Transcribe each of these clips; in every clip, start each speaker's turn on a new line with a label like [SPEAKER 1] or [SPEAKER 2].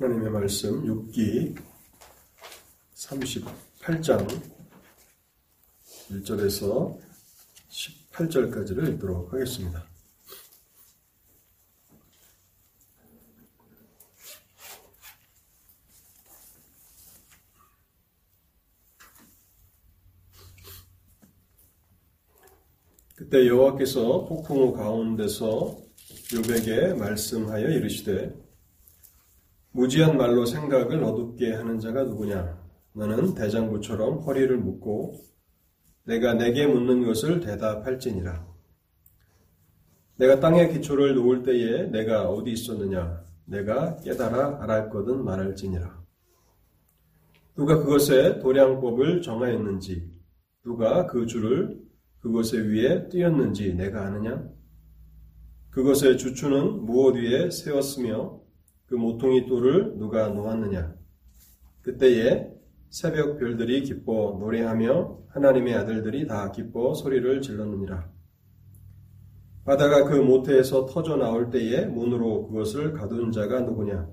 [SPEAKER 1] 하나님의 말씀 6기 38장 1절에서 18절까지를 읽도록 하겠습니다. 그때 여호와께서 폭풍우 가운데서 요백에 말씀하여 이르시되 무지한 말로 생각을 어둡게 하는 자가 누구냐? 너는 대장부처럼 허리를 묶고 내가 내게 묻는 것을 대답할지니라. 내가 땅의 기초를 놓을 때에 내가 어디 있었느냐? 내가 깨달아 알았거든 말할지니라. 누가 그것의 도량법을 정하였는지 누가 그 줄을 그것의 위에 띄었는지 내가 아느냐? 그것의 주추는 무엇 위에 세웠으며 그 모퉁이 돌을 누가 놓았느냐? 그때에 새벽 별들이 기뻐 노래하며 하나님의 아들들이 다 기뻐 소리를 질렀느니라. 바다가 그 모태에서 터져 나올 때에 문으로 그것을 가둔 자가 누구냐?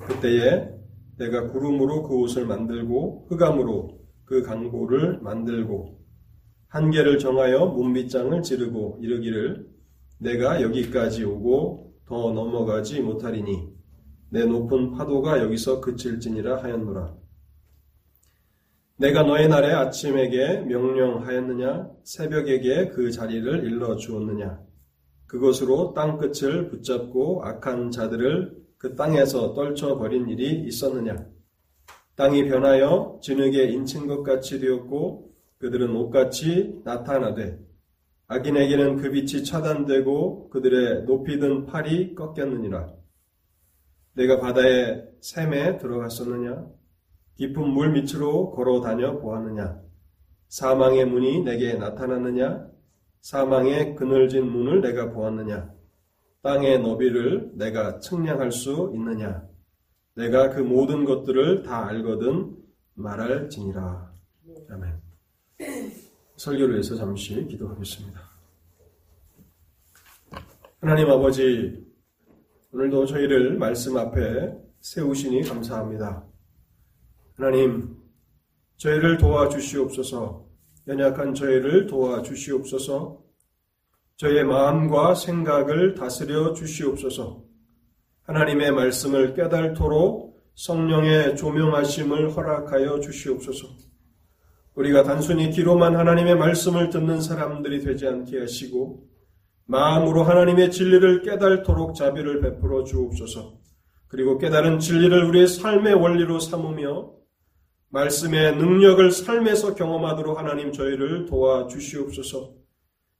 [SPEAKER 1] 그때에 내가 구름으로 그 옷을 만들고 흑암으로 그 강보를 만들고 한계를 정하여 문빗장을 지르고 이르기를 내가 여기까지 오고 더 넘어가지 못하리니 내 높은 파도가 여기서 그칠지니라 하였노라. 내가 너의 날에 아침에게 명령하였느냐 새벽에게 그 자리를 일러 주었느냐 그것으로 땅 끝을 붙잡고 악한 자들을 그 땅에서 떨쳐 버린 일이 있었느냐 땅이 변하여 진흙에 인친 것 같이 되었고 그들은 옷같이 나타나되 악인에게는 그 빛이 차단되고 그들의 높이 든 팔이 꺾였느니라. 내가 바다의 샘에 들어갔었느냐? 깊은 물 밑으로 걸어 다녀 보았느냐? 사망의 문이 내게 나타났느냐? 사망의 그늘진 문을 내가 보았느냐? 땅의 너비를 내가 측량할 수 있느냐? 내가 그 모든 것들을 다 알거든 말할 지니라. 아멘. 설교를 위해서 잠시 기도하겠습니다. 하나님 아버지, 오늘도 저희를 말씀 앞에 세우시니 감사합니다. 하나님, 저희를 도와주시옵소서, 연약한 저희를 도와주시옵소서, 저희의 마음과 생각을 다스려 주시옵소서, 하나님의 말씀을 깨달도록 성령의 조명하심을 허락하여 주시옵소서, 우리가 단순히 귀로만 하나님의 말씀을 듣는 사람들이 되지 않게 하시고 마음으로 하나님의 진리를 깨달도록 자비를 베풀어 주옵소서. 그리고 깨달은 진리를 우리의 삶의 원리로 삼으며 말씀의 능력을 삶에서 경험하도록 하나님 저희를 도와 주시옵소서.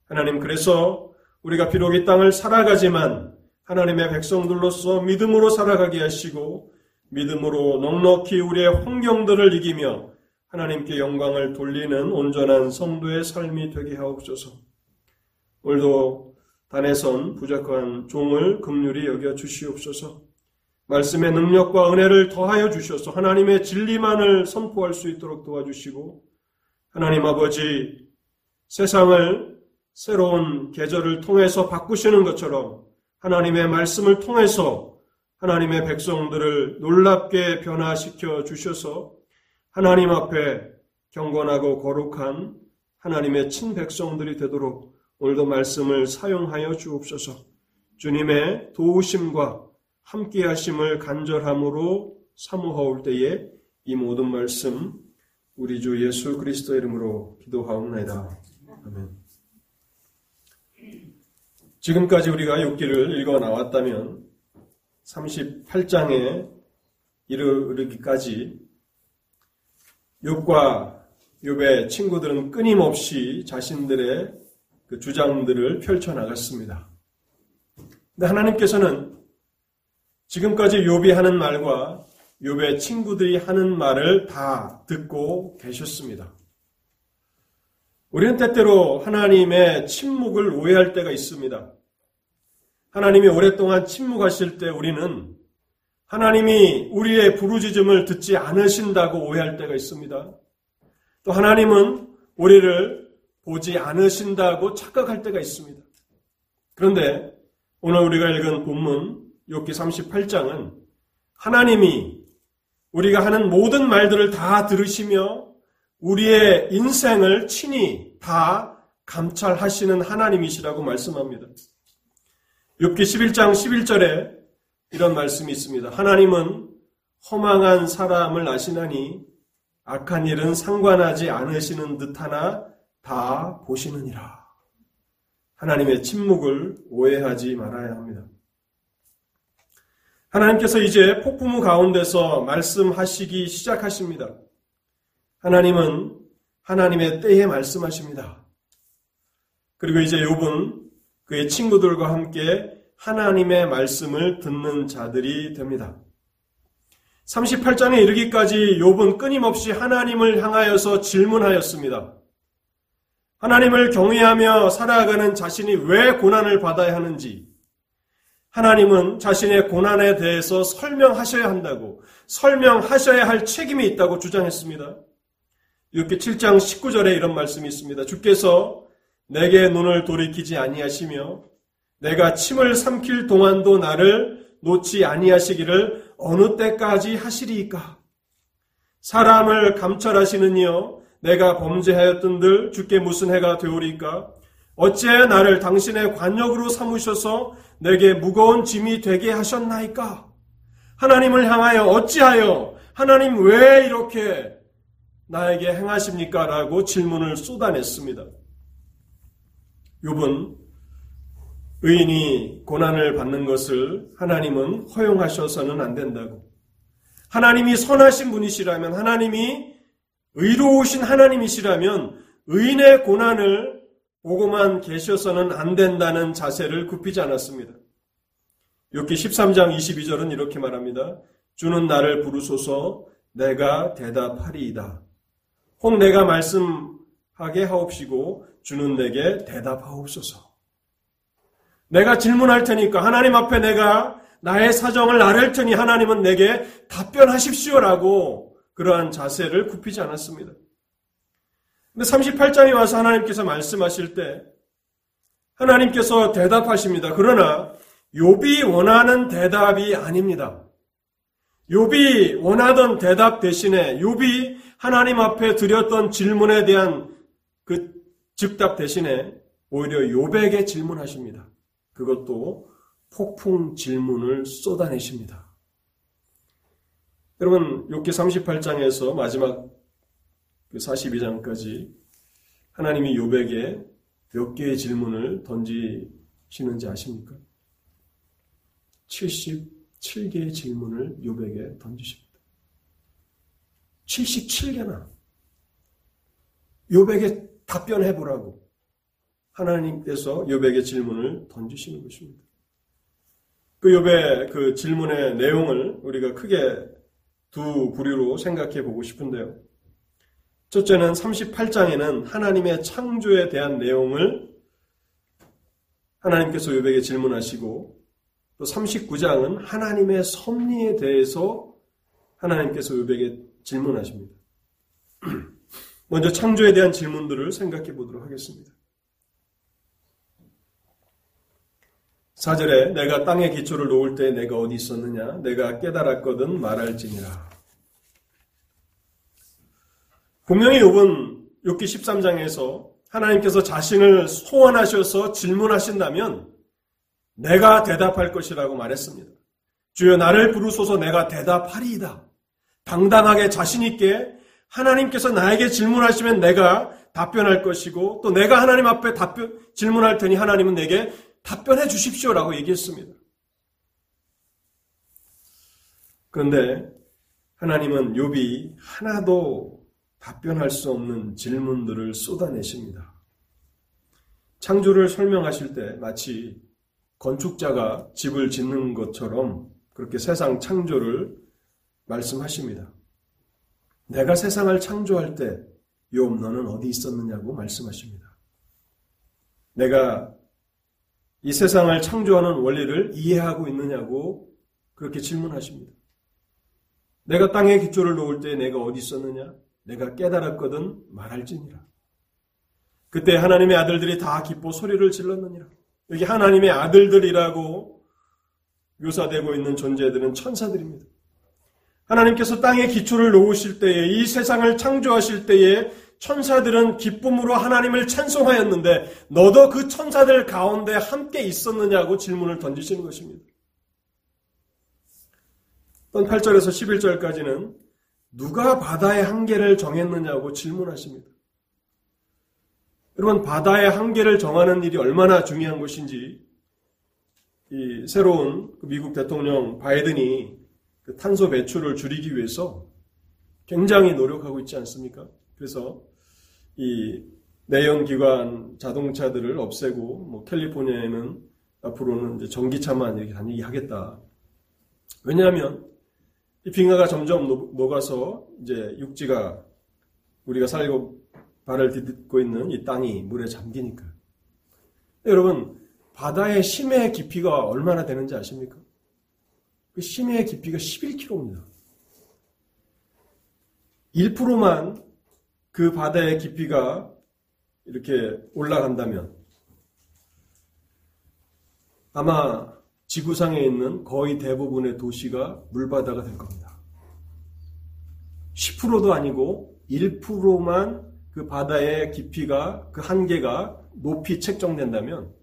[SPEAKER 1] 하나님 그래서 우리가 비록 이 땅을 살아가지만 하나님의 백성들로서 믿음으로 살아가게 하시고 믿음으로 넉넉히 우리의 환경들을 이기며 하나님께 영광을 돌리는 온전한 성도의 삶이 되게 하옵소서. 오늘도 단에선 부족한 종을 긍휼히 여겨 주시옵소서. 말씀의 능력과 은혜를 더하여 주셔서 하나님의 진리만을 선포할 수 있도록 도와주시고 하나님 아버지 세상을 새로운 계절을 통해서 바꾸시는 것처럼 하나님의 말씀을 통해서 하나님의 백성들을 놀랍게 변화시켜 주셔서 하나님 앞에 경건하고 거룩한 하나님의 친백성들이 되도록 오늘도 말씀을 사용하여 주옵소서. 주님의 도우심과 함께하심을 간절함으로 사모하올 때에 이 모든 말씀 우리 주 예수 그리스도 이름으로 기도하옵나이다. 아멘. 지금까지 우리가 욥기를 읽어 나왔다면 38장에 이르기까지 욥과 욥의 친구들은 끊임없이 자신들의 그 주장들을 펼쳐 나갔습니다. 근데 하나님께서는 지금까지 욥이 하는 말과 욥의 친구들이 하는 말을 다 듣고 계셨습니다. 우리는 때때로 하나님의 침묵을 오해할 때가 있습니다. 하나님이 오랫동안 침묵하실 때 우리는 하나님이 우리의 부르짖음을 듣지 않으신다고 오해할 때가 있습니다. 또 하나님은 우리를 보지 않으신다고 착각할 때가 있습니다. 그런데 오늘 우리가 읽은 본문 욥기 38장은 하나님이 우리가 하는 모든 말들을 다 들으시며 우리의 인생을 친히 다 감찰하시는 하나님이시라고 말씀합니다. 6기 11장 11절에 이런 말씀이 있습니다. 하나님은 허망한 사람을 아시나니 악한 일은 상관하지 않으시는 듯하나 다 보시느니라. 하나님의 침묵을 오해하지 말아야 합니다. 하나님께서 이제 폭풍우 가운데서 말씀하시기 시작하십니다. 하나님은 하나님의 때에 말씀하십니다. 그리고 이제 욥은 그의 친구들과 함께 하나님의 말씀을 듣는 자들이 됩니다. 38장에 이르기까지 욥은 끊임없이 하나님을 향하여서 질문하였습니다. 하나님을 경외하며 살아가는 자신이 왜 고난을 받아야 하는지, 하나님은 자신의 고난에 대해서 설명하셔야 한다고, 설명하셔야 할 책임이 있다고 주장했습니다. 이렇게 7장 19절에 이런 말씀이 있습니다. 주께서 내게 눈을 돌이키지 아니하시며 내가 침을 삼킬 동안도 나를 놓지 아니하시기를 어느 때까지 하시리이까? 사람을 감찰하시는 이여 내가 범죄하였던들 주께 무슨 해가 되오리까? 어찌 나를 당신의 관역으로 삼으셔서 내게 무거운 짐이 되게 하셨나이까? 하나님을 향하여 어찌하여 하나님 왜 이렇게 나에게 행하십니까? 라고 질문을 쏟아냈습니다. 욥은 의인이 고난을 받는 것을 하나님은 허용하셔서는 안 된다고. 하나님이 선하신 분이시라면, 하나님이 의로우신 하나님이시라면, 의인의 고난을 보고만 계셔서는 안 된다는 자세를 굽히지 않았습니다. 욥기 13장 22절은 이렇게 말합니다. 주는 나를 부르소서 내가 대답하리이다. 혹 내가 말씀하게 하옵시고 주는 내게 대답하옵소서. 내가 질문할 테니까 하나님 앞에 내가 나의 사정을 나를 테니 하나님은 내게 답변하십시오라고 그러한 자세를 굽히지 않았습니다. 근데 38장에 와서 하나님께서 말씀하실 때 하나님께서 대답하십니다. 그러나 욥이 원하는 대답이 아닙니다. 욥이 원하던 대답 대신에 욥이 하나님 앞에 드렸던 질문에 대한 그 즉답 대신에 오히려 욥에게 질문하십니다. 그것도 폭풍 질문을 쏟아내십니다. 여러분, 6기 38장에서 마지막 42장까지 그 하나님이 욥에게 몇 개의 질문을 던지시는지 아십니까? 77개의 질문을 욥에게 던지십니다. 77개나 욥에게 답변해 보라고 하나님께서 욥에게 질문을 던지시는 것입니다. 그 욥의 그 질문의 내용을 우리가 크게 두 부류로 생각해 보고 싶은데요. 첫째는 38장에는 하나님의 창조에 대한 내용을 하나님께서 욥에게 질문하시고 또 39장은 하나님의 섭리에 대해서 하나님께서 욥에게 질문하십니다. 먼저 창조에 대한 질문들을 생각해 보도록 하겠습니다. 4절에 내가 땅의 기초를 놓을 때 내가 어디 있었느냐? 내가 깨달았거든 말할지니라. 분명히 욥은 6기 13장에서 하나님께서 자신을 소원하셔서 질문하신다면 내가 대답할 것이라고 말했습니다. 주여 나를 부르소서 내가 대답하리이다. 당당하게 자신있게 하나님께서 나에게 질문하시면 내가 답변할 것이고 또 내가 하나님 앞에 답변, 질문할 테니 하나님은 내게 답변해 주십시오라고 얘기했습니다. 그런데 하나님은 욥이 하나도 답변할 수 없는 질문들을 쏟아내십니다. 창조를 설명하실 때 마치 건축자가 집을 짓는 것처럼 그렇게 세상 창조를 말씀하십니다. 내가 세상을 창조할 때 욥 너는 어디 있었느냐고 말씀하십니다. 내가 이 세상을 창조하는 원리를 이해하고 있느냐고 그렇게 질문하십니다. 내가 땅에 기초를 놓을 때 내가 어디 있었느냐? 내가 깨달았거든 말할지니라. 그때 하나님의 아들들이 다 기뻐 소리를 질렀느니라. 여기 하나님의 아들들이라고 묘사되고 있는 존재들은 천사들입니다. 하나님께서 땅의 기초를 놓으실 때에 이 세상을 창조하실 때에 천사들은 기쁨으로 하나님을 찬송하였는데 너도 그 천사들 가운데 함께 있었느냐고 질문을 던지시는 것입니다. 또 8절에서 11절까지는 누가 바다의 한계를 정했느냐고 질문하십니다. 여러분, 바다의 한계를 정하는 일이 얼마나 중요한 것인지, 이 새로운 그 미국 대통령 바이든이 그 탄소 배출을 줄이기 위해서 굉장히 노력하고 있지 않습니까? 그래서 이 내연기관 자동차들을 없애고, 뭐 캘리포니아에는 앞으로는 이제 전기차만 이렇게 다니게 하겠다. 왜냐하면 이 빙하가 점점 녹아서 이제 육지가 우리가 살고 발을 딛고 있는 이 땅이 물에 잠기니까. 여러분, 바다의 심해 깊이가 얼마나 되는지 아십니까? 그 심해 깊이가 11km입니다. 1%만 그 바다의 깊이가 이렇게 올라간다면 아마 지구상에 있는 거의 대부분의 도시가 물바다가 될 겁니다. 10%도 아니고 1%만 그 바다의 깊이가 그 한계가 높이 책정된다면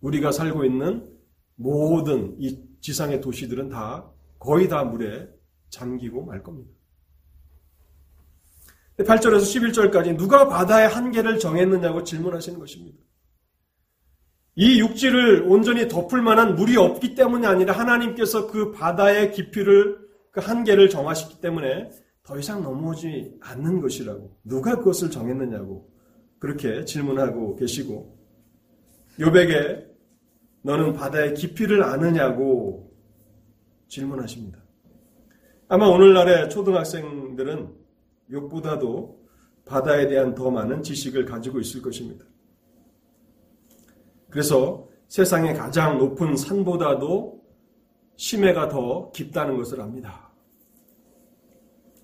[SPEAKER 1] 우리가 살고 있는 모든 이 지상의 도시들은 다 거의 다 물에 잠기고 말 겁니다. 8절에서 11절까지 누가 바다의 한계를 정했느냐고 질문하시는 것입니다. 이 육지를 온전히 덮을 만한 물이 없기 때문이 아니라 하나님께서 그 바다의 깊이를 그 한계를 정하셨기 때문에 더 이상 넘어오지 않는 것이라고 누가 그것을 정했느냐고 그렇게 질문하고 계시고 요백에 너는 바다의 깊이를 아느냐고 질문하십니다. 아마 오늘날의 초등학생들은 욕보다도 바다에 대한 더 많은 지식을 가지고 있을 것입니다. 그래서 세상의 가장 높은 산보다도 심해가 더 깊다는 것을 압니다.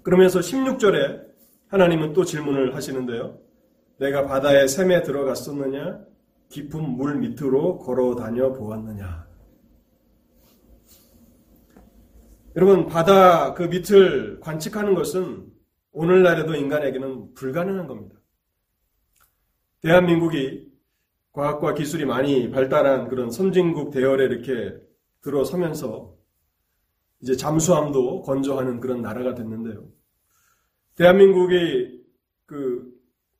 [SPEAKER 1] 그러면서 16절에 하나님은 또 질문을 하시는데요. 내가 바다의 샘에 들어갔었느냐? 깊은 물 밑으로 걸어 다녀 보았느냐? 여러분, 바다 그 밑을 관측하는 것은 오늘날에도 인간에게는 불가능한 겁니다. 대한민국이 과학과 기술이 많이 발달한 그런 선진국 대열에 이렇게 들어서면서 이제 잠수함도 건조하는 그런 나라가 됐는데요. 대한민국이 그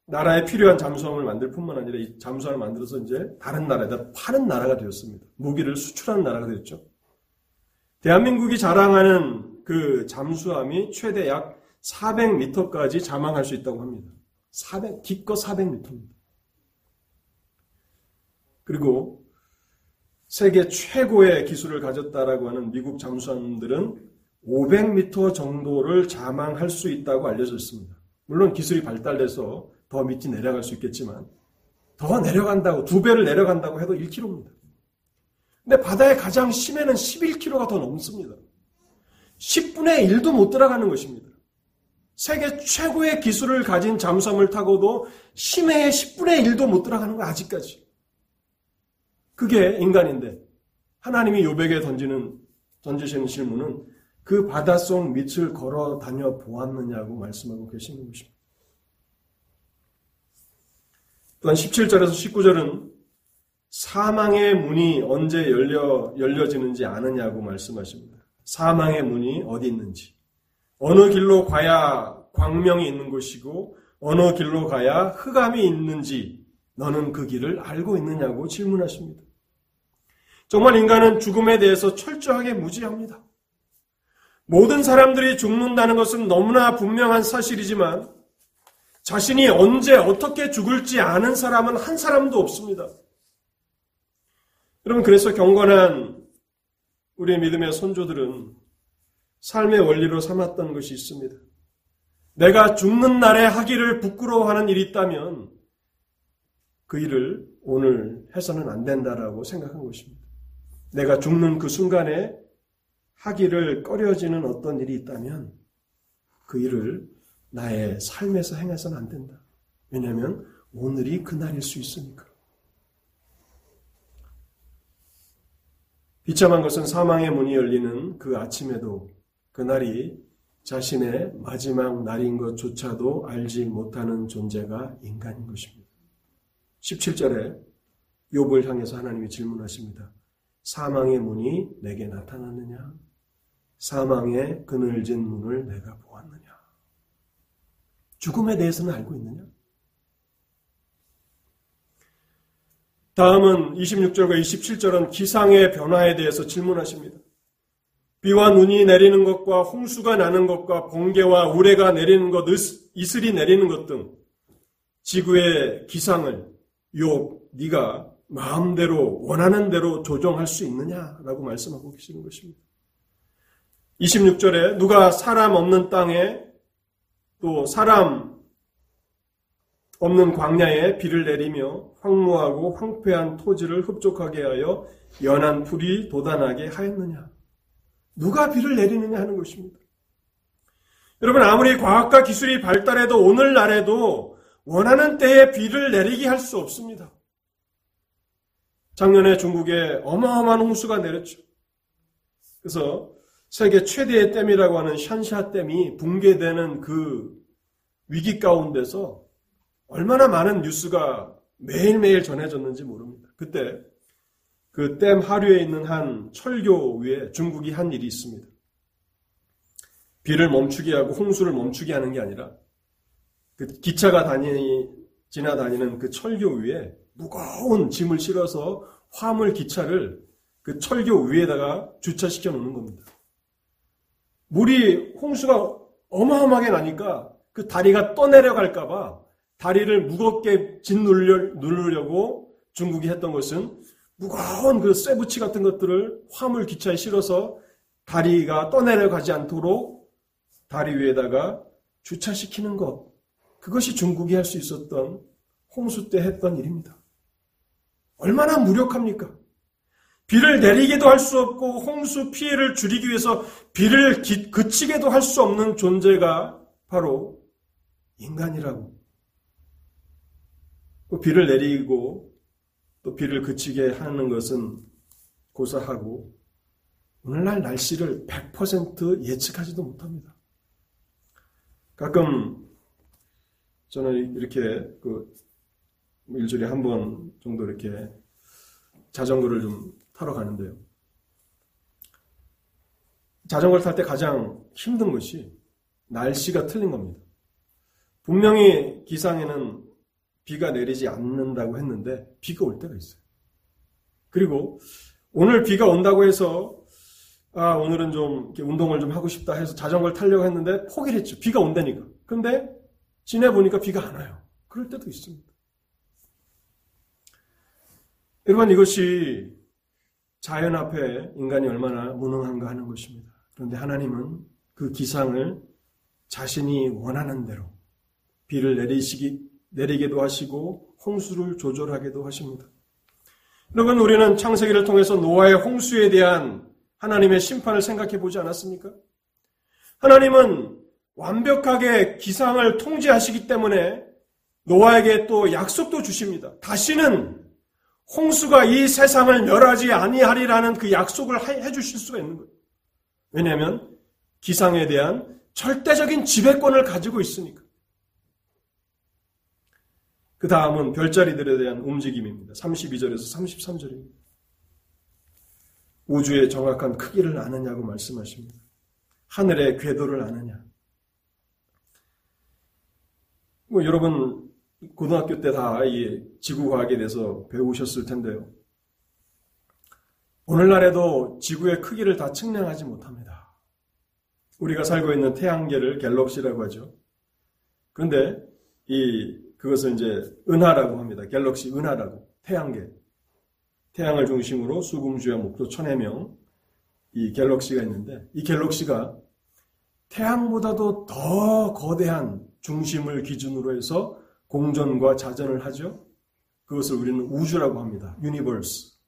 [SPEAKER 1] 나라에 필요한 잠수함을 만들 뿐만 아니라 이 잠수함을 만들어서 이제 다른 나라에다 파는 나라가 되었습니다. 무기를 수출하는 나라가 되었죠. 대한민국이 자랑하는 그 잠수함이 최대 약 400m까지 자망할 수 있다고 합니다. 400, 기껏 400m입니다. 그리고 세계 최고의 기술을 가졌다라고 하는 미국 잠수함들은 500m 정도를 자망할 수 있다고 알려져 있습니다. 물론 기술이 발달돼서 더 밑이 내려갈 수 있겠지만 더 내려간다고 두 배를 내려간다고 해도 1km입니다. 근데 바다의 가장 심해는 11km가 더 넘습니다. 10분의 1도 못 들어가는 것입니다. 세계 최고의 기술을 가진 잠수함을 타고도 심해의 10분의 1도 못 들어가는 거 아직까지. 그게 인간인데 하나님이 요백에 던지는 던지시는 질문은 그 바닷속 밑을 걸어 다녀 보았느냐고 말씀하고 계시는 것입니다. 또한 17절에서 19절은 사망의 문이 언제 열려 열려지는지 아느냐고 말씀하십니다. 사망의 문이 어디 있는지 어느 길로 가야 광명이 있는 곳이고 어느 길로 가야 흑암이 있는지 너는 그 길을 알고 있느냐고 질문하십니다. 정말 인간은 죽음에 대해서 철저하게 무지합니다. 모든 사람들이 죽는다는 것은 너무나 분명한 사실이지만 자신이 언제 어떻게 죽을지 아는 사람은 한 사람도 없습니다. 여러분, 그래서 경건한 우리의 믿음의 선조들은 삶의 원리로 삼았던 것이 있습니다. 내가 죽는 날에 하기를 부끄러워하는 일이 있다면 그 일을 오늘 해서는 안 된다라고 생각한 것입니다. 내가 죽는 그 순간에 하기를 꺼려지는 어떤 일이 있다면 그 일을 나의 삶에서 행해서는 안 된다. 왜냐하면 오늘이 그날일 수 있으니까. 비참한 것은 사망의 문이 열리는 그 아침에도 그날이 자신의 마지막 날인 것조차도 알지 못하는 존재가 인간인 것입니다. 17절에 욥을 향해서 하나님이 질문하십니다. 사망의 문이 내게 나타났느냐? 사망의 그늘진 문을 내가 보았느냐? 죽음에 대해서는 알고 있느냐? 다음은 26절과 27절은 기상의 변화에 대해서 질문하십니다. 비와 눈이 내리는 것과 홍수가 나는 것과 번개와 우레가 내리는 것, 이슬이 내리는 것 등 지구의 기상을 요 네가 마음대로 원하는 대로 조정할 수 있느냐라고 말씀하고 계시는 것입니다. 26절에 누가 사람 없는 땅에 또 사람 없는 광야에 비를 내리며 황무하고 황폐한 토지를 흡족하게 하여 연한 풀이 돋아나게 하였느냐. 누가 비를 내리느냐 하는 것입니다. 여러분, 아무리 과학과 기술이 발달해도 오늘날에도 원하는 때에 비를 내리게 할 수 없습니다. 작년에 중국에 어마어마한 홍수가 내렸죠. 그래서 세계 최대의 댐이라고 하는 샨샤 댐이 붕괴되는 그 위기 가운데서 얼마나 많은 뉴스가 매일매일 전해졌는지 모릅니다. 그때 그 댐 하류에 있는 한 철교 위에 중국이 한 일이 있습니다. 비를 멈추게 하고 홍수를 멈추게 하는 게 아니라 그 기차가 다니 지나다니는 그 철교 위에 무거운 짐을 실어서 화물 기차를 그 철교 위에다가 주차시켜 놓는 겁니다. 물이 홍수가 어마어마하게 나니까 그 다리가 떠내려갈까봐 다리를 무겁게 짓누르려고 중국이 했던 것은 무거운 그 쇠붙이 같은 것들을 화물 기차에 실어서 다리가 떠내려가지 않도록 다리 위에다가 주차시키는 것. 그것이 중국이 할 수 있었던 홍수 때 했던 일입니다. 얼마나 무력합니까? 비를 내리기도 할 수 없고 홍수 피해를 줄이기 위해서 비를 그치게도 할 수 없는 존재가 바로 인간이라고. 비를 내리고 또 비를 그치게 하는 것은 고사하고 오늘날 날씨를 100% 예측하지도 못합니다. 가끔 저는 이렇게 그 일주일에 한 번 정도 이렇게 자전거를 좀 타러 가는데요. 자전거를 탈 때 가장 힘든 것이 날씨가 틀린 겁니다. 분명히 기상에는 비가 내리지 않는다고 했는데 비가 올 때가 있어요. 그리고 오늘 비가 온다고 해서 아 오늘은 좀 운동을 좀 하고 싶다 해서 자전거를 타려고 했는데 포기를 했죠. 비가 온다니까. 근데 지내 보니까 비가 안 와요. 그럴 때도 있습니다. 여러분 이것이 자연 앞에 인간이 얼마나 무능한가 하는 것입니다. 그런데 하나님은 그 기상을 자신이 원하는 대로 비를 내리시기 내리게도 하시고 홍수를 조절하게도 하십니다. 여러분 우리는 창세기를 통해서 노아의 홍수에 대한 하나님의 심판을 생각해 보지 않았습니까? 하나님은 완벽하게 기상을 통제하시기 때문에 노아에게 또 약속도 주십니다. 다시는 홍수가 이 세상을 멸하지 아니하리라는 그 약속을 해 주실 수가 있는 거예요. 왜냐하면 기상에 대한 절대적인 지배권을 가지고 있으니까. 그 다음은 별자리들에 대한 움직임입니다. 32절에서 33절입니다. 우주의 정확한 크기를 아느냐고 말씀하십니다. 하늘의 궤도를 아느냐. 뭐 여러분 고등학교 때다이 지구과학에 대해서 배우셨을 텐데요. 오늘날에도 지구의 크기를 다 측량하지 못합니다. 우리가 살고 있는 태양계를 갤럭시라고 하죠. 그런데 이 그것을 이제 은하라고 합니다. 갤럭시 은하라고. 태양계. 태양을 중심으로 수금주와 목도 천여 명, 이 galaxy가 있는데, 이 galaxy가 태양보다도 더 거대한 중심을 기준으로 해서 공전과 자전을 하죠. 그것을 우리는 우주라고 합니다. universe.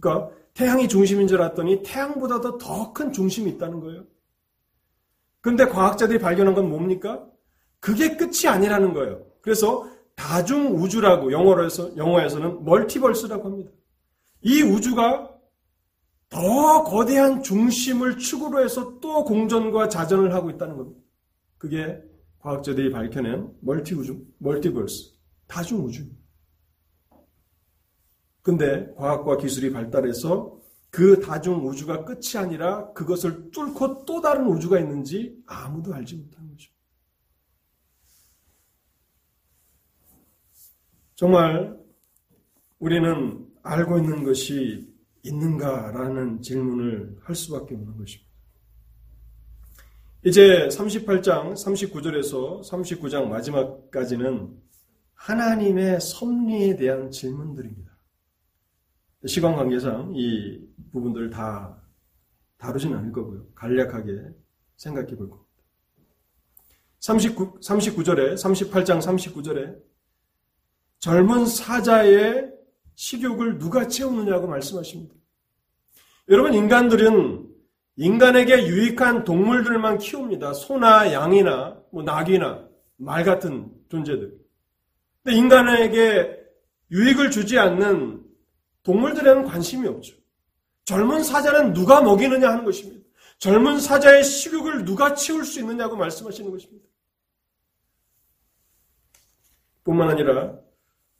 [SPEAKER 1] 그러니까 태양이 중심인 줄 알았더니 태양보다도 더 큰 중심이 있다는 거예요. 그런데 과학자들이 발견한 건 뭡니까? 그게 끝이 아니라는 거예요. 그래서 다중 우주라고 영어로서 영어에서는 multiverse라고 합니다. 이 우주가 더 거대한 중심을 축으로 해서 또 공전과 자전을 하고 있다는 겁니다. 그게 과학자들이 밝혀낸 멀티 우주, 멀티버스, 다중 우주입니다. 근데 과학과 기술이 발달해서 그 다중 우주가 끝이 아니라 그것을 뚫고 또 다른 우주가 있는지 아무도 알지 거죠. 정말 우리는 알고 있는 것이 있는가라는 질문을 할 수밖에 없는 것입니다. 이제 38장 39절에서 39장 마지막까지는 하나님의 섭리에 대한 질문들입니다. 시간 관계상 이 부분들을 다 다루진 않을 거고요. 간략하게 생각해 볼 겁니다. 39, 39절에, 38장 39절에 젊은 사자의 식욕을 누가 채우느냐고 말씀하십니다. 여러분, 인간들은 인간에게 유익한 동물들만 키웁니다. 소나 양이나 뭐 낙이나 말 같은 존재들. 근데 인간에게 유익을 주지 않는 동물들에는 관심이 없죠. 젊은 사자는 누가 먹이느냐 하는 것입니다. 젊은 사자의 식욕을 누가 채울 수 있느냐고 말씀하시는 것입니다. 뿐만 아니라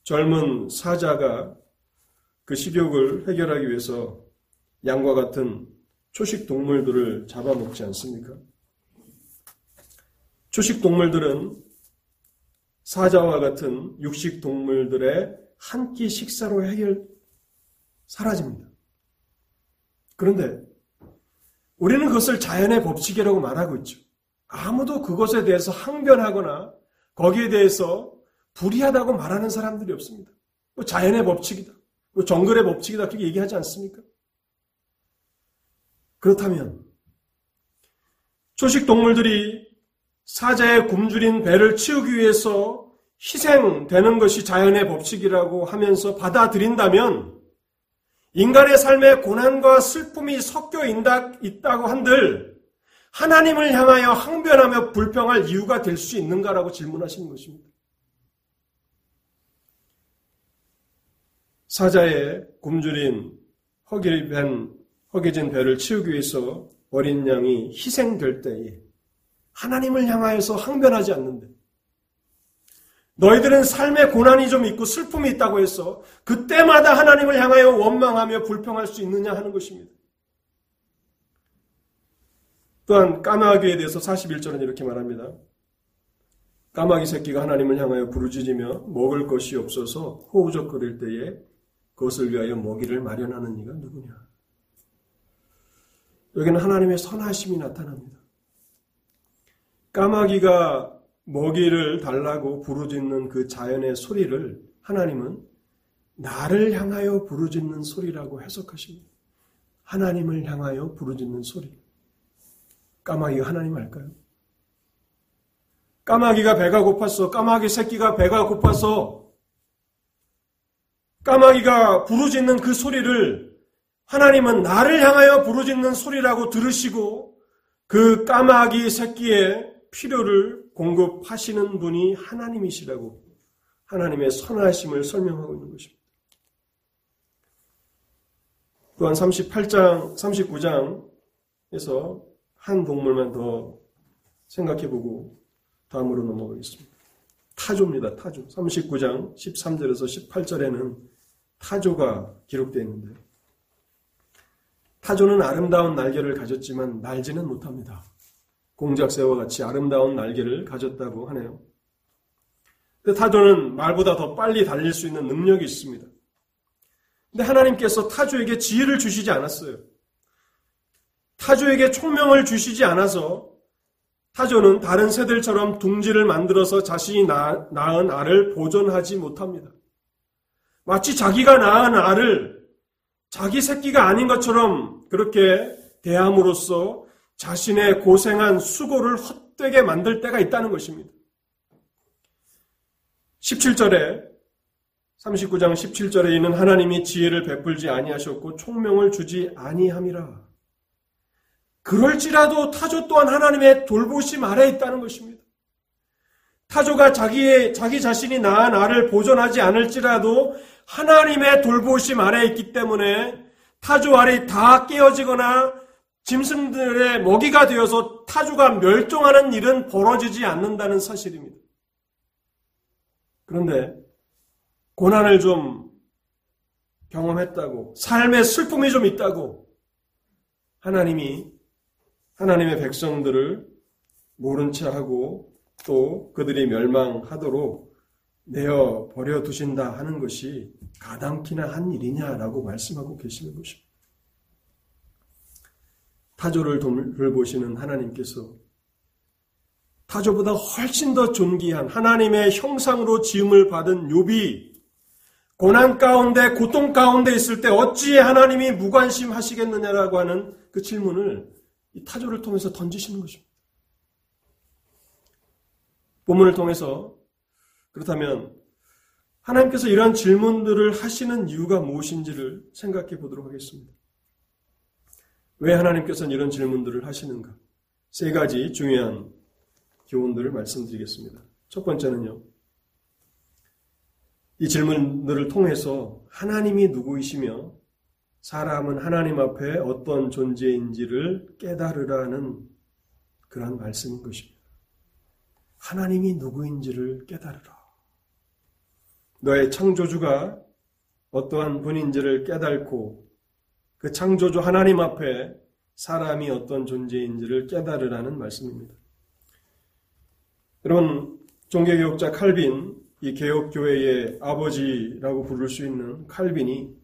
[SPEAKER 1] 젊은 사자가 그 식욕을 해결하기 위해서 양과 같은 초식 동물들을 잡아먹지 않습니까? 초식 동물들은 사자와 같은 육식 동물들의 한 끼 식사로 해결 사라집니다. 그런데 우리는 그것을 자연의 법칙이라고 말하고 있죠. 아무도 그것에 대해서 항변하거나 거기에 대해서 불이하다고 말하는 사람들이 없습니다. 뭐 자연의 법칙이다. 뭐 정글의 법칙이다. 그렇게 얘기하지 않습니까? 그렇다면 초식 동물들이 사자의 굶주린 배를 치우기 위해서 희생되는 것이 자연의 법칙이라고 하면서 받아들인다면 인간의 삶에 고난과 슬픔이 섞여 있다고 한들 하나님을 향하여 항변하며 불평할 이유가 될 수 있는가라고 질문하시는 것입니다. 사자의 굶주린 허기밴, 허기진 배를 치우기 위해서 어린 양이 희생될 때에 하나님을 향하여서 항변하지 않는데 너희들은 삶의 고난이 좀 있고 슬픔이 있다고 해서 그때마다 하나님을 향하여 원망하며 불평할 수 있느냐 하는 것입니다. 또한 까마귀에 대해서 41절은 이렇게 말합니다. 까마귀 새끼가 하나님을 향하여 부르짖으며 먹을 것이 없어서 호우적거릴 때에 그것을 위하여 먹이를 마련하는 이가 누구냐? 여기는 하나님의 선하심이 나타납니다. 까마귀가 먹이를 달라고 부르짖는 그 자연의 소리를 하나님은 나를 향하여 부르짖는 소리라고 해석하십니다. 하나님을 향하여 부르짖는 소리. 까마귀가 하나님 알까요? 까마귀가 배가 고팠어. 까마귀 새끼가 배가 고파서 까마귀가 부르짖는 그 소리를 하나님은 나를 향하여 부르짖는 소리라고 들으시고 그 까마귀 새끼의 필요를 공급하시는 분이 하나님이시라고 하나님의 선하심을 설명하고 있는 것입니다. 또한 38장, 39장에서 한 동물만 더 생각해보고 다음으로 넘어가겠습니다. 타조입니다. 타조. 39장 13절에서 18절에는 타조가 기록되어 있는데 타조는 아름다운 날개를 가졌지만 날지는 못합니다. 공작새와 같이 아름다운 날개를 가졌다고 하네요. 타조는 말보다 더 빨리 달릴 수 있는 능력이 있습니다. 근데 하나님께서 타조에게 지혜를 주시지 않았어요. 타조에게 총명을 주시지 않아서 타조는 다른 새들처럼 둥지를 만들어서 자신이 낳은 알을 보존하지 못합니다. 마치 자기가 낳은 알을 자기 새끼가 아닌 것처럼 그렇게 대함으로써 자신의 고생한 수고를 헛되게 만들 때가 있다는 것입니다. 17절에 39장 17절에 있는 하나님이 지혜를 베풀지 아니하셨고 총명을 주지 아니함이라. 그럴지라도 타조 또한 하나님의 돌보심 아래 있다는 것입니다. 타조가 자기의 자기 자신이 낳은 알을 보존하지 않을지라도 하나님의 돌보심 아래 있기 때문에 타조 알이 다 깨어지거나 짐승들의 먹이가 되어서 타조가 멸종하는 일은 벌어지지 않는다는 사실입니다. 그런데 고난을 좀 경험했다고, 삶의 슬픔이 좀 있다고, 하나님이 하나님의 백성들을 모른 채 하고 또 그들이 멸망하도록 내어 버려 두신다 하는 것이 가당키나 한 일이냐라고 말씀하고 계시는 것입니다. 타조를 돌보시는 하나님께서 타조보다 훨씬 더 존귀한 하나님의 형상으로 지음을 받은 욥이 고난 가운데 고통 가운데 있을 때 어찌 하나님이 무관심하시겠느냐라고 하는 그 질문을 이 타조를 통해서 던지시는 것입니다. 본문을 통해서 그렇다면 하나님께서 이러한 질문들을 하시는 이유가 무엇인지를 생각해 보도록 하겠습니다. 왜 하나님께서는 이런 질문들을 하시는가? 세 가지 중요한 교훈들을 말씀드리겠습니다. 첫 번째는요. 이 질문들을 통해서 하나님이 누구이시며 사람은 하나님 앞에 어떤 존재인지를 깨달으라는 그러한 말씀인 것입니다. 하나님이 누구인지를 깨달으라. 너의 창조주가 어떠한 분인지를 깨달고 그 창조주 하나님 앞에 사람이 어떤 존재인지를 깨달으라는 말씀입니다. 여러분, 종교개혁자 칼빈, 이 개혁교회의 아버지라고 부를 수 있는 칼빈이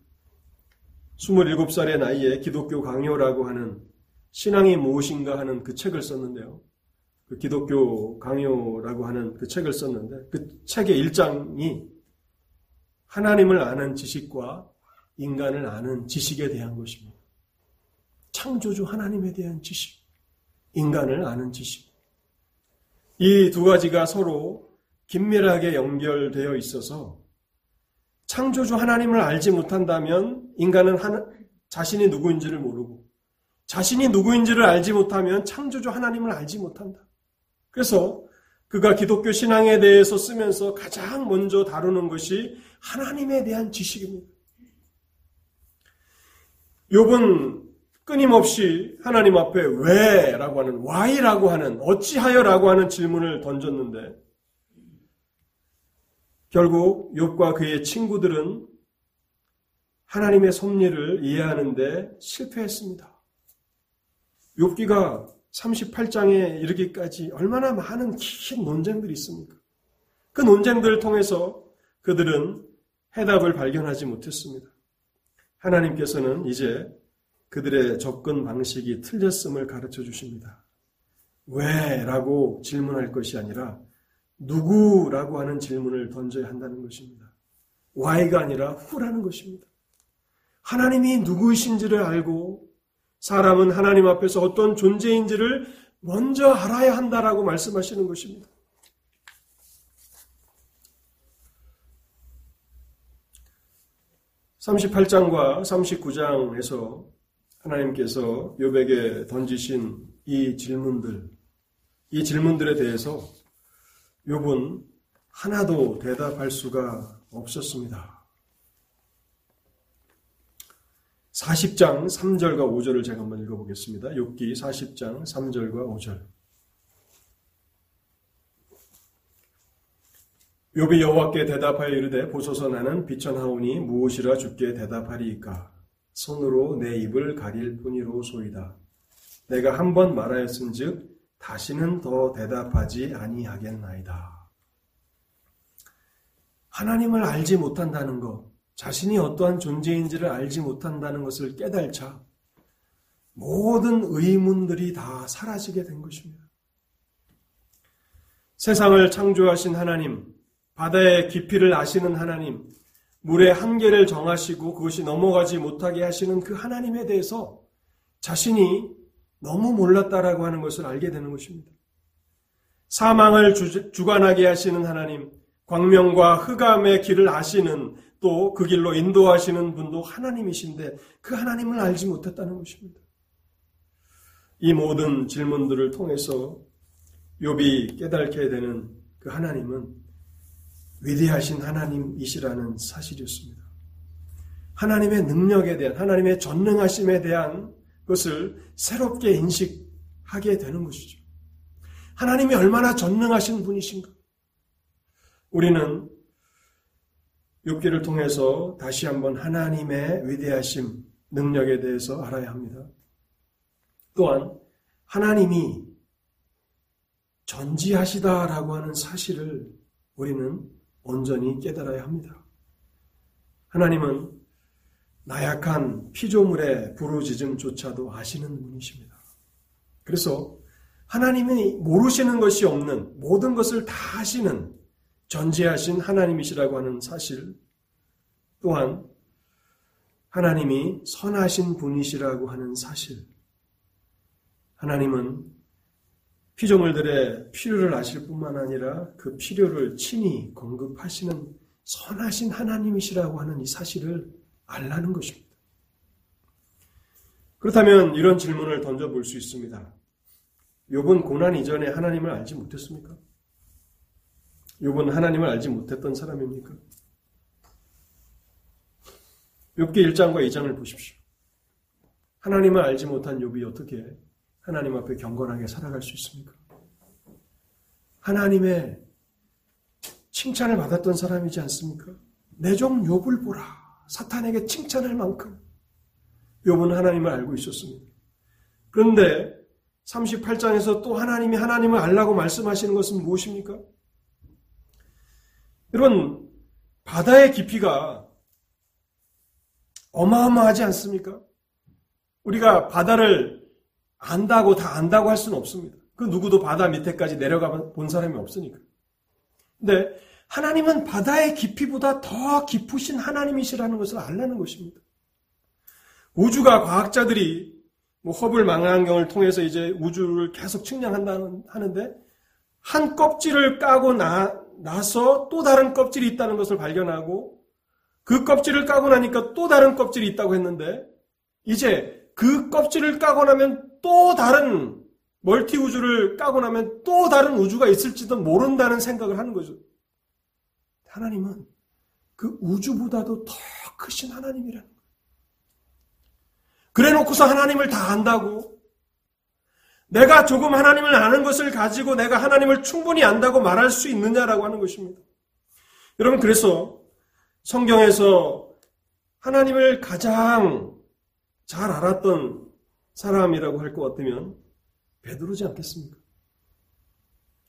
[SPEAKER 1] 27살의 나이에 기독교 강요라고 하는 신앙이 무엇인가 하는 그 책을 썼는데요. 그 기독교 강요라고 하는 그 책을 썼는데 그 책의 일장이 하나님을 아는 지식과 인간을 아는 지식에 대한 것입니다. 창조주 하나님에 대한 지식, 인간을 아는 지식. 이 두 가지가 서로 긴밀하게 연결되어 있어서 창조주 하나님을 알지 못한다면 인간은 하나, 자신이 누구인지를 모르고 자신이 누구인지를 알지 못하면 창조주 하나님을 알지 못한다. 그래서 그가 기독교 신앙에 대해서 쓰면서 가장 먼저 다루는 것이 하나님에 대한 지식입니다. 욥은 끊임없이 하나님 앞에 왜라고 하는 why라고 하는 어찌하여라고 하는 질문을 던졌는데 결국 욥과 그의 친구들은 하나님의 섭리를 이해하는데 실패했습니다. 욥기가 38장에 이르기까지 얼마나 많은 긴 논쟁들이 있습니까? 그 논쟁들을 통해서 그들은 해답을 발견하지 못했습니다. 하나님께서는 이제 그들의 접근 방식이 틀렸음을 가르쳐 주십니다. 왜? 라고 질문할 것이 아니라 누구라고 하는 질문을 던져야 한다는 것입니다. why가 아니라 who라는 것입니다. 하나님이 누구이신지를 알고 사람은 하나님 앞에서 어떤 존재인지를 먼저 알아야 한다라고 말씀하시는 것입니다. (38장과) (39장에서) 하나님께서 요백에 던지신 이 질문들 이 질문들에 대해서 욥은 하나도 대답할 수가 없었습니다. 40장 3절과 5절을 제가 한번 읽어보겠습니다. 욥기 40장 3절과 5절. 욥이 여호와께 대답하여 이르되 보소서 나는 비천하오니 무엇이라 주께 대답하리이까 손으로 내 입을 가릴 뿐이로소이다. 내가 한 번 말하였은즉 다시는 더 대답하지 아니하겠나이다. 하나님을 알지 못한다는 것, 자신이 어떠한 존재인지를 알지 못한다는 것을 깨달자 모든 의문들이 다 사라지게 된 것입니다. 세상을 창조하신 하나님, 바다의 깊이를 아시는 하나님, 물의 한계를 정하시고 그것이 넘어가지 못하게 하시는 그 하나님에 대해서 자신이 너무 몰랐다라고 하는 것을 알게 되는 것입니다. 사망을 주, 주관하게 하시는 하나님, 광명과 흑암의 길을 아시는 또 그 길로 인도하시는 분도 하나님이신데 그 하나님을 알지 못했다는 것입니다. 이 모든 질문들을 통해서 욥이 깨닫게 되는 그 하나님은 위대하신 하나님이시라는 사실이었습니다. 하나님의 능력에 대한, 하나님의 전능하심에 대한 것을 새롭게 인식하게 되는 것이죠. 하나님이 얼마나 전능하신 분이신가? 우리는 욥기를 통해서 다시 한번 하나님의 위대하심, 능력에 대해서 알아야 합니다. 또한 하나님이 전지하시다라고 하는 사실을 우리는 온전히 깨달아야 합니다. 하나님은 나약한 피조물의 부르짖음조차도 아시는 분이십니다. 그래서 하나님이 모르시는 것이 없는 모든 것을 다 아시는 전지하신 하나님이시라고 하는 사실 또한 하나님이 선하신 분이시라고 하는 사실 하나님은 피조물들의 필요를 아실 뿐만 아니라 그 필요를 친히 공급하시는 선하신 하나님이시라고 하는 이 사실을 알라는 것입니다. 그렇다면 이런 질문을 던져볼 수 있습니다. 욥은 고난 이전에 하나님을 알지 못했습니까? 욥은 하나님을 알지 못했던 사람입니까? 욥기 1장과 2장을 보십시오. 하나님을 알지 못한 욥이 어떻게 하나님 앞에 경건하게 살아갈 수 있습니까? 하나님의 칭찬을 받았던 사람이지 않습니까? 내 종 욥을 보라. 사탄에게 칭찬할 만큼 욥은 하나님을 알고 있었습니다. 그런데 38장에서 또 하나님이 하나님을 알라고 말씀하시는 것은 무엇입니까? 여러분, 바다의 깊이가 어마어마하지 않습니까? 우리가 바다를 안다고 다 안다고 할 수는 없습니다. 그 누구도 바다 밑에까지 내려가 본 사람이 없으니까. 근데 하나님은 바다의 깊이보다 더 깊으신 하나님이시라는 것을 알라는 것입니다. 우주가 과학자들이 뭐 허블 망원경을 통해서 이제 우주를 계속 측량한다는 하는데 한 껍질을 까고 나, 나서 또 다른 껍질이 있다는 것을 발견하고 그 껍질을 까고 나니까 또 다른 껍질이 있다고 했는데 이제 그 껍질을 까고 나면 또 다른 멀티 우주를 까고 나면 또 다른 우주가 있을지도 모른다는 생각을 하는 거죠. 하나님은 그 우주보다도 더 크신 하나님이라는 거예요. 그래 놓고서 하나님을 다 안다고 내가 조금 하나님을 아는 것을 가지고 내가 하나님을 충분히 안다고 말할 수 있느냐라고 하는 것입니다. 여러분, 그래서 성경에서 하나님을 가장 잘 알았던 사람이라고 할 것 같으면 베드로지 않겠습니까?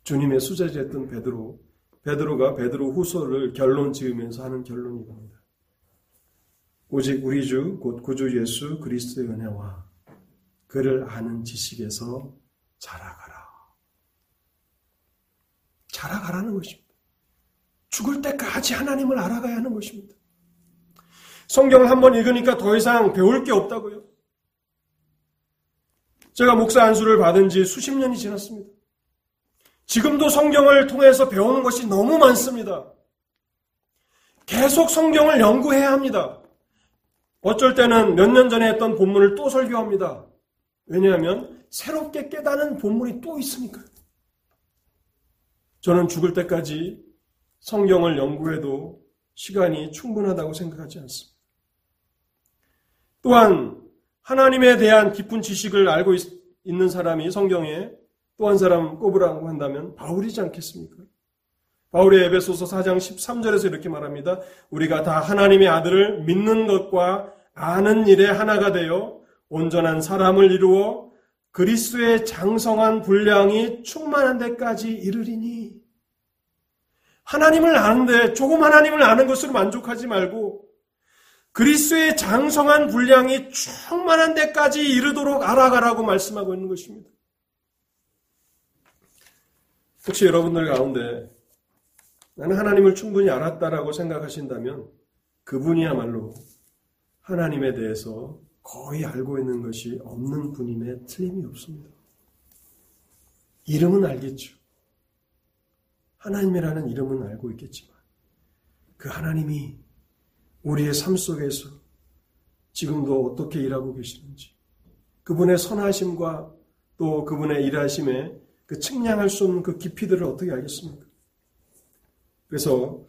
[SPEAKER 1] 주님의 수제자였던 베드로, 베드로가 베드로 후서를 결론 지으면서 하는 결론이 이겁니다. 오직 우리 주, 곧 구주 예수 그리스도의 은혜와 그를 아는 지식에서 자라가라. 자라가라는 것입니다. 죽을 때까지 하나님을 알아가야 하는 것입니다. 성경을 한번 읽으니까 더 이상 배울 게 없다고요. 제가 목사 안수를 받은 지 수십 년이 지났습니다. 지금도 성경을 통해서 배우는 것이 너무 많습니다. 계속 성경을 연구해야 합니다. 어쩔 때는 몇 년 전에 했던 본문을 또 설교합니다. 왜냐하면 새롭게 깨닫는 본문이 또 있으니까. 저는 죽을 때까지 성경을 연구해도 시간이 충분하다고 생각하지 않습니다. 또한 하나님에 대한 깊은 지식을 알고 있, 는 사람이 성경에 또 한 사람 꼽으라고 한다면 바울이지 않겠습니까? 바울의 에베소서 4장 13절에서 이렇게 말합니다. 우리가 다 하나님의 아들을 믿는 것과 아는 일에 하나가 되어 온전한 사람을 이루어 그리스도의 장성한 분량이 충만한 데까지 이르리니 하나님을 아는데 조금 하나님을 아는 것으로 만족하지 말고 그리스도의 장성한 분량이 충만한 데까지 이르도록 알아가라고 말씀하고 있는 것입니다. 혹시 여러분들 가운데 나는 하나님을 충분히 알았다라고 생각하신다면 그분이야말로 하나님에 대해서 거의 알고 있는 것이 없는 분임에 틀림이 없습니다. 이름은 알겠죠. 하나님이라는 이름은 알고 있겠지만 그 하나님이 우리의 삶 속에서 지금도 어떻게 일하고 계시는지 그분의 선하심과 또 그분의 일하심에 그 측량할 수 없는 그 깊이들을 어떻게 알겠습니까? 그래서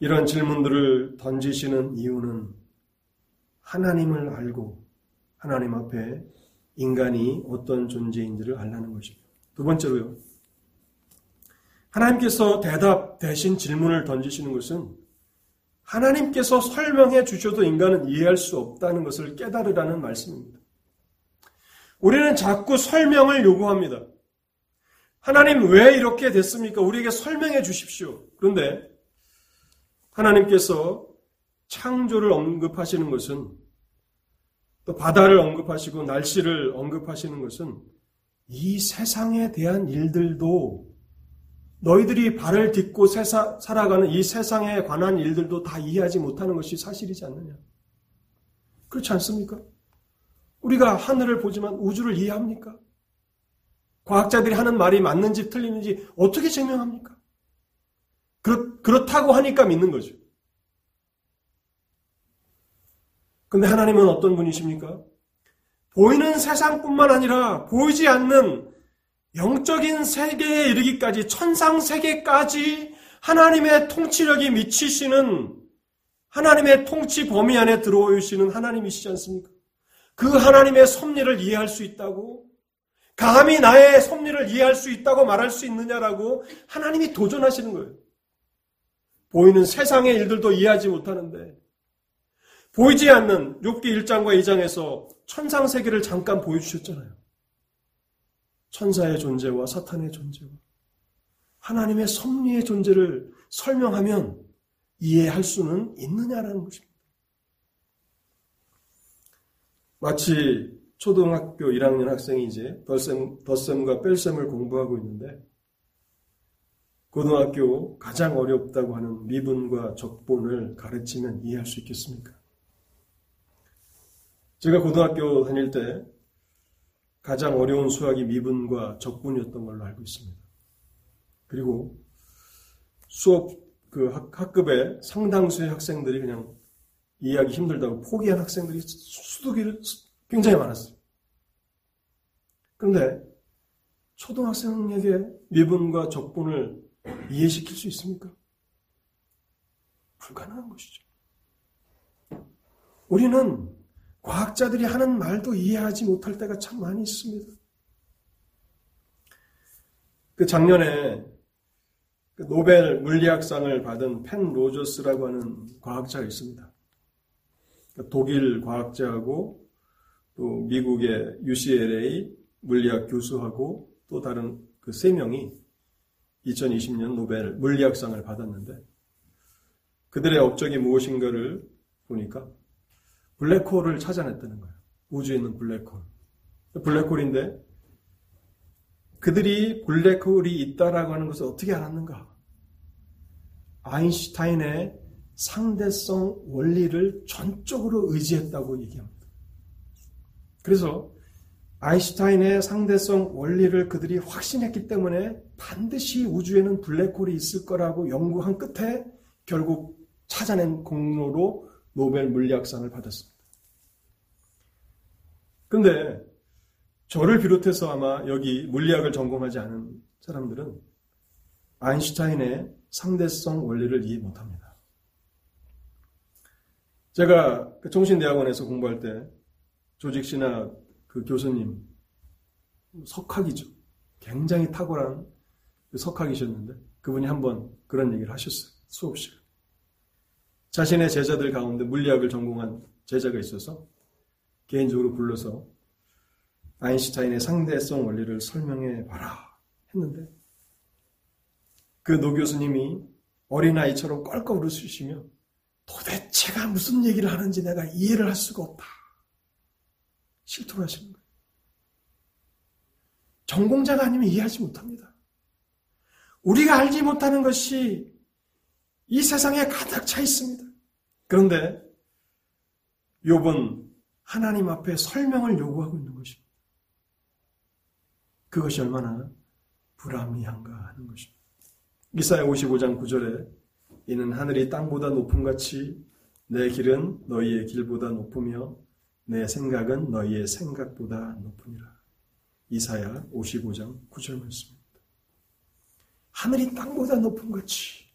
[SPEAKER 1] 이런 질문들을 던지시는 이유는 하나님을 알고 하나님 앞에 인간이 어떤 존재인지를 알라는 것입니다. 두 번째로요. 하나님께서 대답 대신 질문을 던지시는 것은 하나님께서 설명해 주셔도 인간은 이해할 수 없다는 것을 깨달으라는 말씀입니다. 우리는 자꾸 설명을 요구합니다. 하나님 왜 이렇게 됐습니까? 우리에게 설명해 주십시오. 그런데 하나님께서 창조를 언급하시는 것은 또 바다를 언급하시고 날씨를 언급하시는 것은 이 세상에 대한 일들도 너희들이 발을 딛고 세사, 살아가는 이 세상에 관한 일들도 다 이해하지 못하는 것이 사실이지 않느냐. 그렇지 않습니까? 우리가 하늘을 보지만 우주를 이해합니까? 과학자들이 하는 말이 맞는지 틀리는지 어떻게 증명합니까? 그렇, 그렇다고 하니까 믿는 거죠. 근데 하나님은 어떤 분이십니까? 보이는 세상뿐만 아니라 보이지 않는 영적인 세계에 이르기까지 천상 세계까지 하나님의 통치력이 미치시는 하나님의 통치 범위 안에 들어오시는 하나님이시지 않습니까? 그 하나님의 섭리를 이해할 수 있다고 감히 나의 섭리를 이해할 수 있다고 말할 수 있느냐라고 하나님이 도전하시는 거예요. 보이는 세상의 일들도 이해하지 못하는데 보이지 않는 욥기 1장과 2장에서 천상 세계를 잠깐 보여주셨잖아요. 천사의 존재와 사탄의 존재와 하나님의 섭리의 존재를 설명하면 이해할 수는 있느냐라는 것입니다. 마치 초등학교 1학년 학생이 이제 덧셈, 덧셈과 뺄셈을 공부하고 있는데 고등학교 가장 어렵다고 하는 미분과 적분을 가르치면 이해할 수 있겠습니까? 제가 고등학교 다닐 때 가장 어려운 수학이 미분과 적분이었던 걸로 알고 있습니다. 그리고 수업 그 학, 급에 상당수의 학생들이 그냥 이해하기 힘들다고 포기한 학생들이 수두기를 굉장히 많았어요. 그런데 초등학생에게 미분과 적분을 이해시킬 수 있습니까? 불가능한 것이죠. 우리는 과학자들이 하는 말도 이해하지 못할 때가 참 많이 있습니다. 그 작년에 그 노벨 물리학상을 받은 펜로즈라고 하는 과학자가 있습니다. 그러니까 독일 과학자하고 또 미국의 UCLA 물리학 교수하고 또 다른 그 세 명이 2020년 노벨 물리학상을 받았는데 그들의 업적이 무엇인가를 보니까 블랙홀을 찾아냈다는 거예요. 우주에 있는 블랙홀. 블랙홀인데 그들이 블랙홀이 있다라고 하는 것을 어떻게 알았는가? 아인슈타인의 상대성 원리를 전적으로 의지했다고 얘기합니다. 그래서 아인슈타인의 상대성 원리를 그들이 확신했기 때문에 반드시 우주에는 블랙홀이 있을 거라고 연구한 끝에 결국 찾아낸 공로로 노벨 물리학상을 받았습니다. 근데 저를 비롯해서 아마 여기 물리학을 전공하지 않은 사람들은 아인슈타인의 상대성 원리를 이해 못합니다. 제가 그 정신대학원에서 공부할 때 조직신학 그 교수님 석학이죠. 굉장히 탁월한 그 석학이셨는데 그분이 한번 그런 얘기를 하셨어요. 수업 시간. 자신의 제자들 가운데 물리학을 전공한 제자가 있어서 개인적으로 불러서 아인슈타인의 상대성 원리를 설명해 봐라 했는데 그 노 교수님이 어린아이처럼 껄껄 웃으시며 도대체가 무슨 얘기를 하는지 내가 이해를 할 수가 없다. 실토를 하시는 거예요. 전공자가 아니면 이해하지 못합니다. 우리가 알지 못하는 것이 이 세상에 가득 차 있습니다. 그런데 욥은 하나님 앞에 설명을 요구하고 있는 것입니다. 그것이 얼마나 불합리한가 하는 것입니다. 이사야 55장 9절에 이는 하늘이 땅보다 높음 같이 내 길은 너희의 길보다 높으며 내 생각은 너희의 생각보다 높으니라. 이사야 55장 9절 말씀입니다. 하늘이 땅보다 높은 같이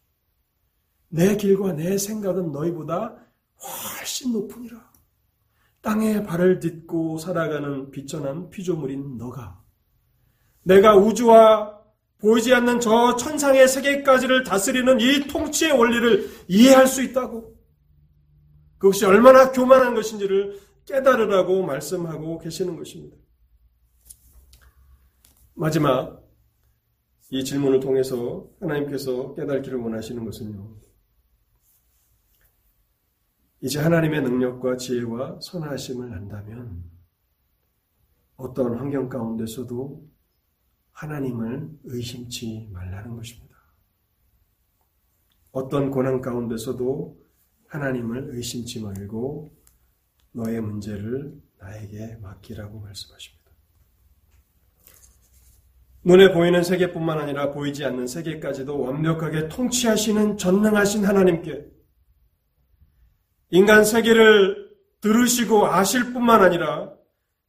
[SPEAKER 1] 내 길과 내 생각은 너희보다 훨씬 높으니라. 땅에 발을 딛고 살아가는 비천한 피조물인 너가 내가 우주와 보이지 않는 저 천상의 세계까지를 다스리는 이 통치의 원리를 이해할 수 있다고 그것이 얼마나 교만한 것인지를 깨달으라고 말씀하고 계시는 것입니다. 마지막 이 질문을 통해서 하나님께서 깨닫기를 원하시는 것은요. 이제 하나님의 능력과 지혜와 선하심을 안다면 어떤 환경 가운데서도 하나님을 의심치 말라는 것입니다. 어떤 고난 가운데서도 하나님을 의심치 말고 너의 문제를 나에게 맡기라고 말씀하십니다. 눈에 보이는 세계뿐만 아니라 보이지 않는 세계까지도 완벽하게 통치하시는 전능하신 하나님께 인간 세계를 들으시고 아실 뿐만 아니라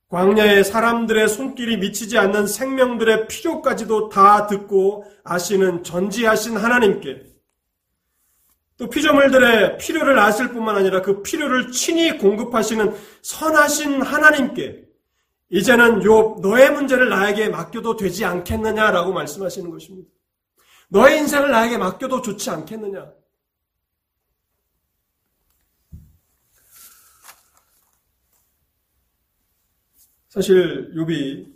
[SPEAKER 1] 광야의 사람들의 손길이 미치지 않는 생명들의 필요까지도 다 듣고 아시는 전지하신 하나님께 또 피조물들의 필요를 아실 뿐만 아니라 그 필요를 친히 공급하시는 선하신 하나님께 이제는 요 너의 문제를 나에게 맡겨도 되지 않겠느냐라고 말씀하시는 것입니다. 너의 인생을 나에게 맡겨도 좋지 않겠느냐? 사실 욥이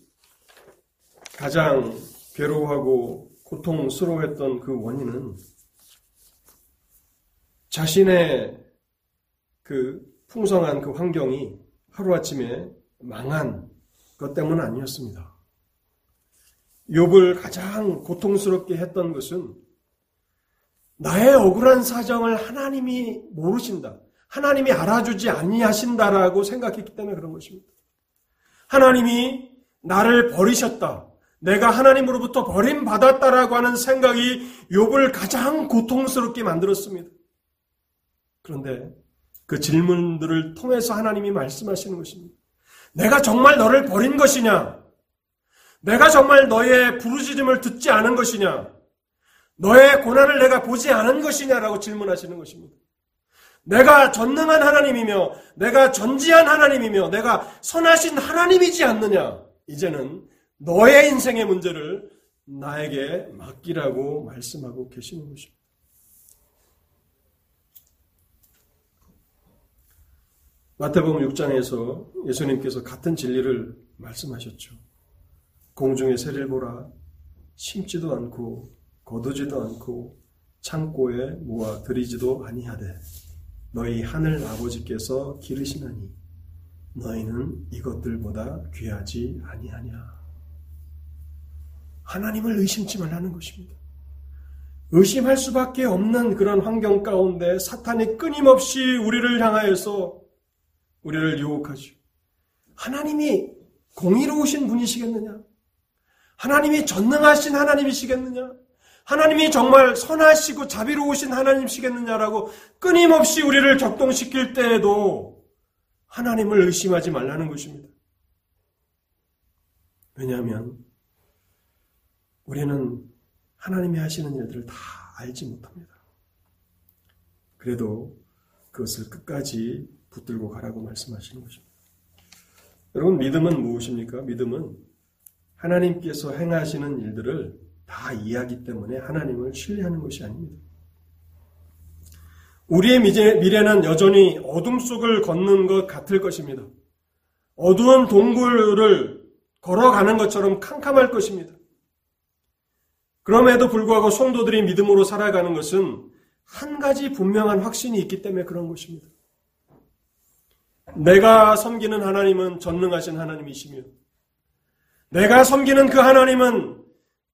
[SPEAKER 1] 가장 괴로워하고 고통스러워했던 그 원인은 자신의 그 풍성한 그 환경이 하루아침에 망한 것 때문은 아니었습니다. 욥을 가장 고통스럽게 했던 것은 나의 억울한 사정을 하나님이 모르신다. 하나님이 알아주지 아니하신다라고 생각했기 때문에 그런 것입니다. 하나님이 나를 버리셨다. 내가 하나님으로부터 버림받았다라고 하는 생각이 욥을 가장 고통스럽게 만들었습니다. 그런데 그 질문들을 통해서 하나님이 말씀하시는 것입니다. 내가 정말 너를 버린 것이냐? 내가 정말 너의 부르짖음을 듣지 않은 것이냐? 너의 고난을 내가 보지 않은 것이냐라고 질문하시는 것입니다. 내가 전능한 하나님이며 내가 전지한 하나님이며 내가 선하신 하나님이지 않느냐. 이제는 너의 인생의 문제를 나에게 맡기라고 말씀하고 계시는 것입니다. 마태복음 6장에서 예수님께서 같은 진리를 말씀하셨죠. 공중의 새를 보라 심지도 않고 거두지도 않고 창고에 모아 들이지도 아니하되 너희 하늘 아버지께서 기르시나니 너희는 이것들보다 귀하지 아니하냐. 하나님을 의심치 말라는 것입니다. 의심할 수밖에 없는 그런 환경 가운데 사탄이 끊임없이 우리를 향하여서 우리를 유혹하시고 하나님이 공의로우신 분이시겠느냐? 하나님이 전능하신 하나님이시겠느냐? 하나님이 정말 선하시고 자비로우신 하나님이시겠느냐라고 끊임없이 우리를 격동시킬 때에도 하나님을 의심하지 말라는 것입니다. 왜냐하면 우리는 하나님이 하시는 일들을 다 알지 못합니다. 그래도 그것을 끝까지 붙들고 가라고 말씀하시는 것입니다. 여러분, 믿음은 무엇입니까? 믿음은 하나님께서 행하시는 일들을 다 이해하기 때문에 하나님을 신뢰하는 것이 아닙니다. 우리의 미래는 여전히 어둠 속을 걷는 것 같을 것입니다. 어두운 동굴을 걸어가는 것처럼 캄캄할 것입니다. 그럼에도 불구하고 성도들이 믿음으로 살아가는 것은 한 가지 분명한 확신이 있기 때문에 그런 것입니다. 내가 섬기는 하나님은 전능하신 하나님이시며, 내가 섬기는 그 하나님은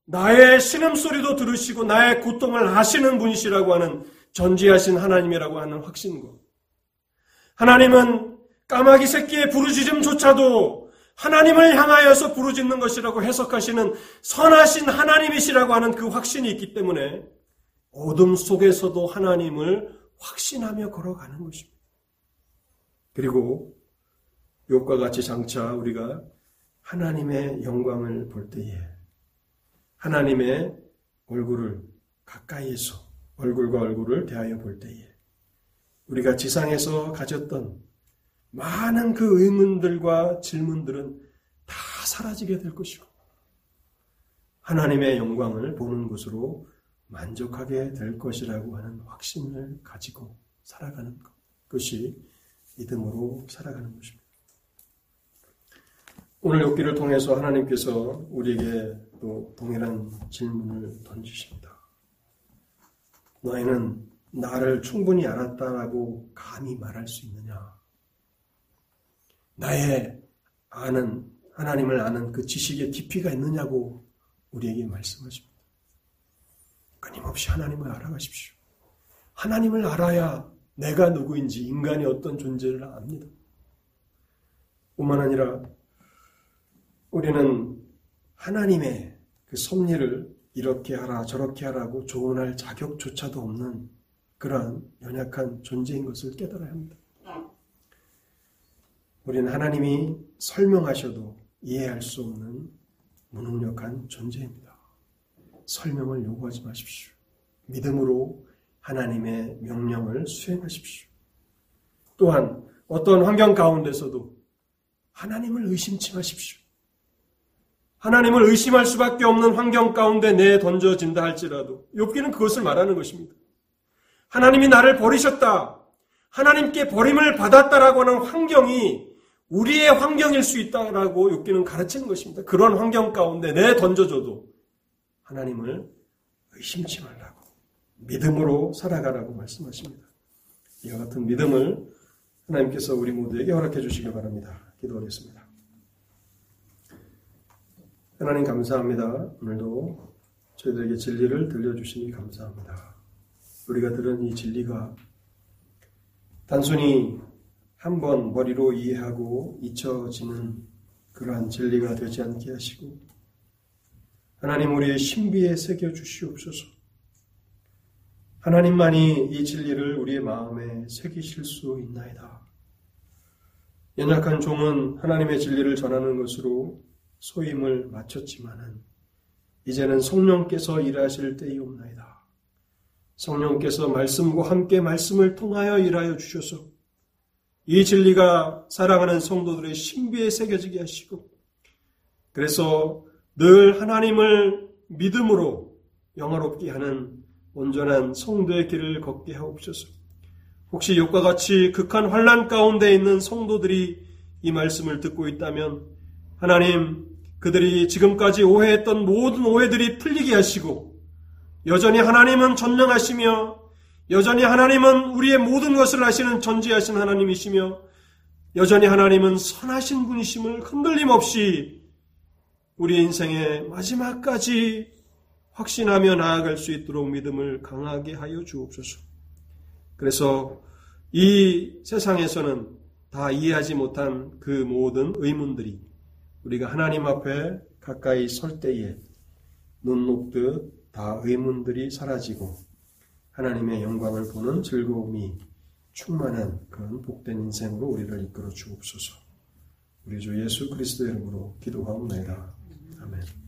[SPEAKER 1] 나의 신음소리도 들으시고 나의 고통을 아시는 분이시라고 하는 전지하신 하나님이라고 하는 확신과 하나님은 까마귀 새끼의 부르짖음조차도 하나님을 향하여서 부르짖는 것이라고 해석하시는 선하신 하나님이시라고 하는 그 확신이 있기 때문에 어둠 속에서도 하나님을 확신하며 걸어가는 것입니다. 그리고 욕과 같이 장차 우리가 하나님의 영광을 볼 때에 하나님의 얼굴을 가까이에서 얼굴과 얼굴을 대하여 볼 때에 우리가 지상에서 가졌던 많은 그 의문들과 질문들은 다 사라지게 될 것이고 하나님의 영광을 보는 것으로 만족하게 될 것이라고 하는 확신을 가지고 살아가는 것이 믿음으로 살아가는 것입니다. 오늘 욥기를 통해서 하나님께서 우리에게 또 동일한 질문을 던지십니다. 너희는 나를 충분히 알았다라고 감히 말할 수 있느냐? 나의 아는 하나님을 아는 그 지식의 깊이가 있느냐고 우리에게 말씀하십니다. 끊임없이 하나님을 알아가십시오. 하나님을 알아야 내가 누구인지 인간이 어떤 존재를 압니다. 뿐만 아니라 우리는 하나님의 그 섭리를 이렇게 하라 저렇게 하라고 조언할 자격조차도 없는 그러한 연약한 존재인 것을 깨달아야 합니다. 우리는 하나님이 설명하셔도 이해할 수 없는 무능력한 존재입니다. 설명을 요구하지 마십시오. 믿음으로 하나님의 명령을 수행하십시오. 또한 어떤 환경 가운데서도 하나님을 의심치 마십시오. 하나님을 의심할 수밖에 없는 환경 가운데 내 던져진다 할지라도 욥기는 그것을 말하는 것입니다. 하나님이 나를 버리셨다. 하나님께 버림을 받았다라고 하는 환경이 우리의 환경일 수 있다라고 욥기는 가르치는 것입니다. 그런 환경 가운데 내 던져줘도 하나님을 의심치 말라고 믿음으로 살아가라고 말씀하십니다. 이와 같은 믿음을 하나님께서 우리 모두에게 허락해 주시기 바랍니다. 기도하겠습니다. 하나님 감사합니다. 오늘도 저희들에게 진리를 들려주시니 감사합니다. 우리가 들은 이 진리가 단순히 한 번 머리로 이해하고 잊혀지는 그러한 진리가 되지 않게 하시고 하나님 우리의 신비에 새겨 주시옵소서. 하나님만이 이 진리를 우리의 마음에 새기실 수 있나이다. 연약한 종은 하나님의 진리를 전하는 것으로 소임을 마쳤지만은 이제는 성령께서 일하실 때이옵나이다. 성령께서 말씀과 함께 말씀을 통하여 일하여 주셔서 이 진리가 사랑하는 성도들의 신비에 새겨지게 하시고 그래서 늘 하나님을 믿음으로 영화롭게 하는 온전한 성도의 길을 걷게 하옵소서. 혹시 욕과 같이 극한 환란 가운데 있는 성도들이 이 말씀을 듣고 있다면 하나님 그들이 지금까지 오해했던 모든 오해들이 풀리게 하시고 여전히 하나님은 전능하시며 여전히 하나님은 우리의 모든 것을 아시는 전지하신 하나님이시며 여전히 하나님은 선하신 분이심을 흔들림 없이 우리 인생의 마지막까지 확신하며 나아갈 수 있도록 믿음을 강하게 하여 주옵소서. 그래서 이 세상에서는 다 이해하지 못한 그 모든 의문들이 우리가 하나님 앞에 가까이 설 때에 눈 녹듯 다 의문들이 사라지고 하나님의 영광을 보는 즐거움이 충만한 그런 복된 인생으로 우리를 이끌어 주옵소서. 우리 주 예수 그리스도의 이름으로 기도하옵나이다. 아멘.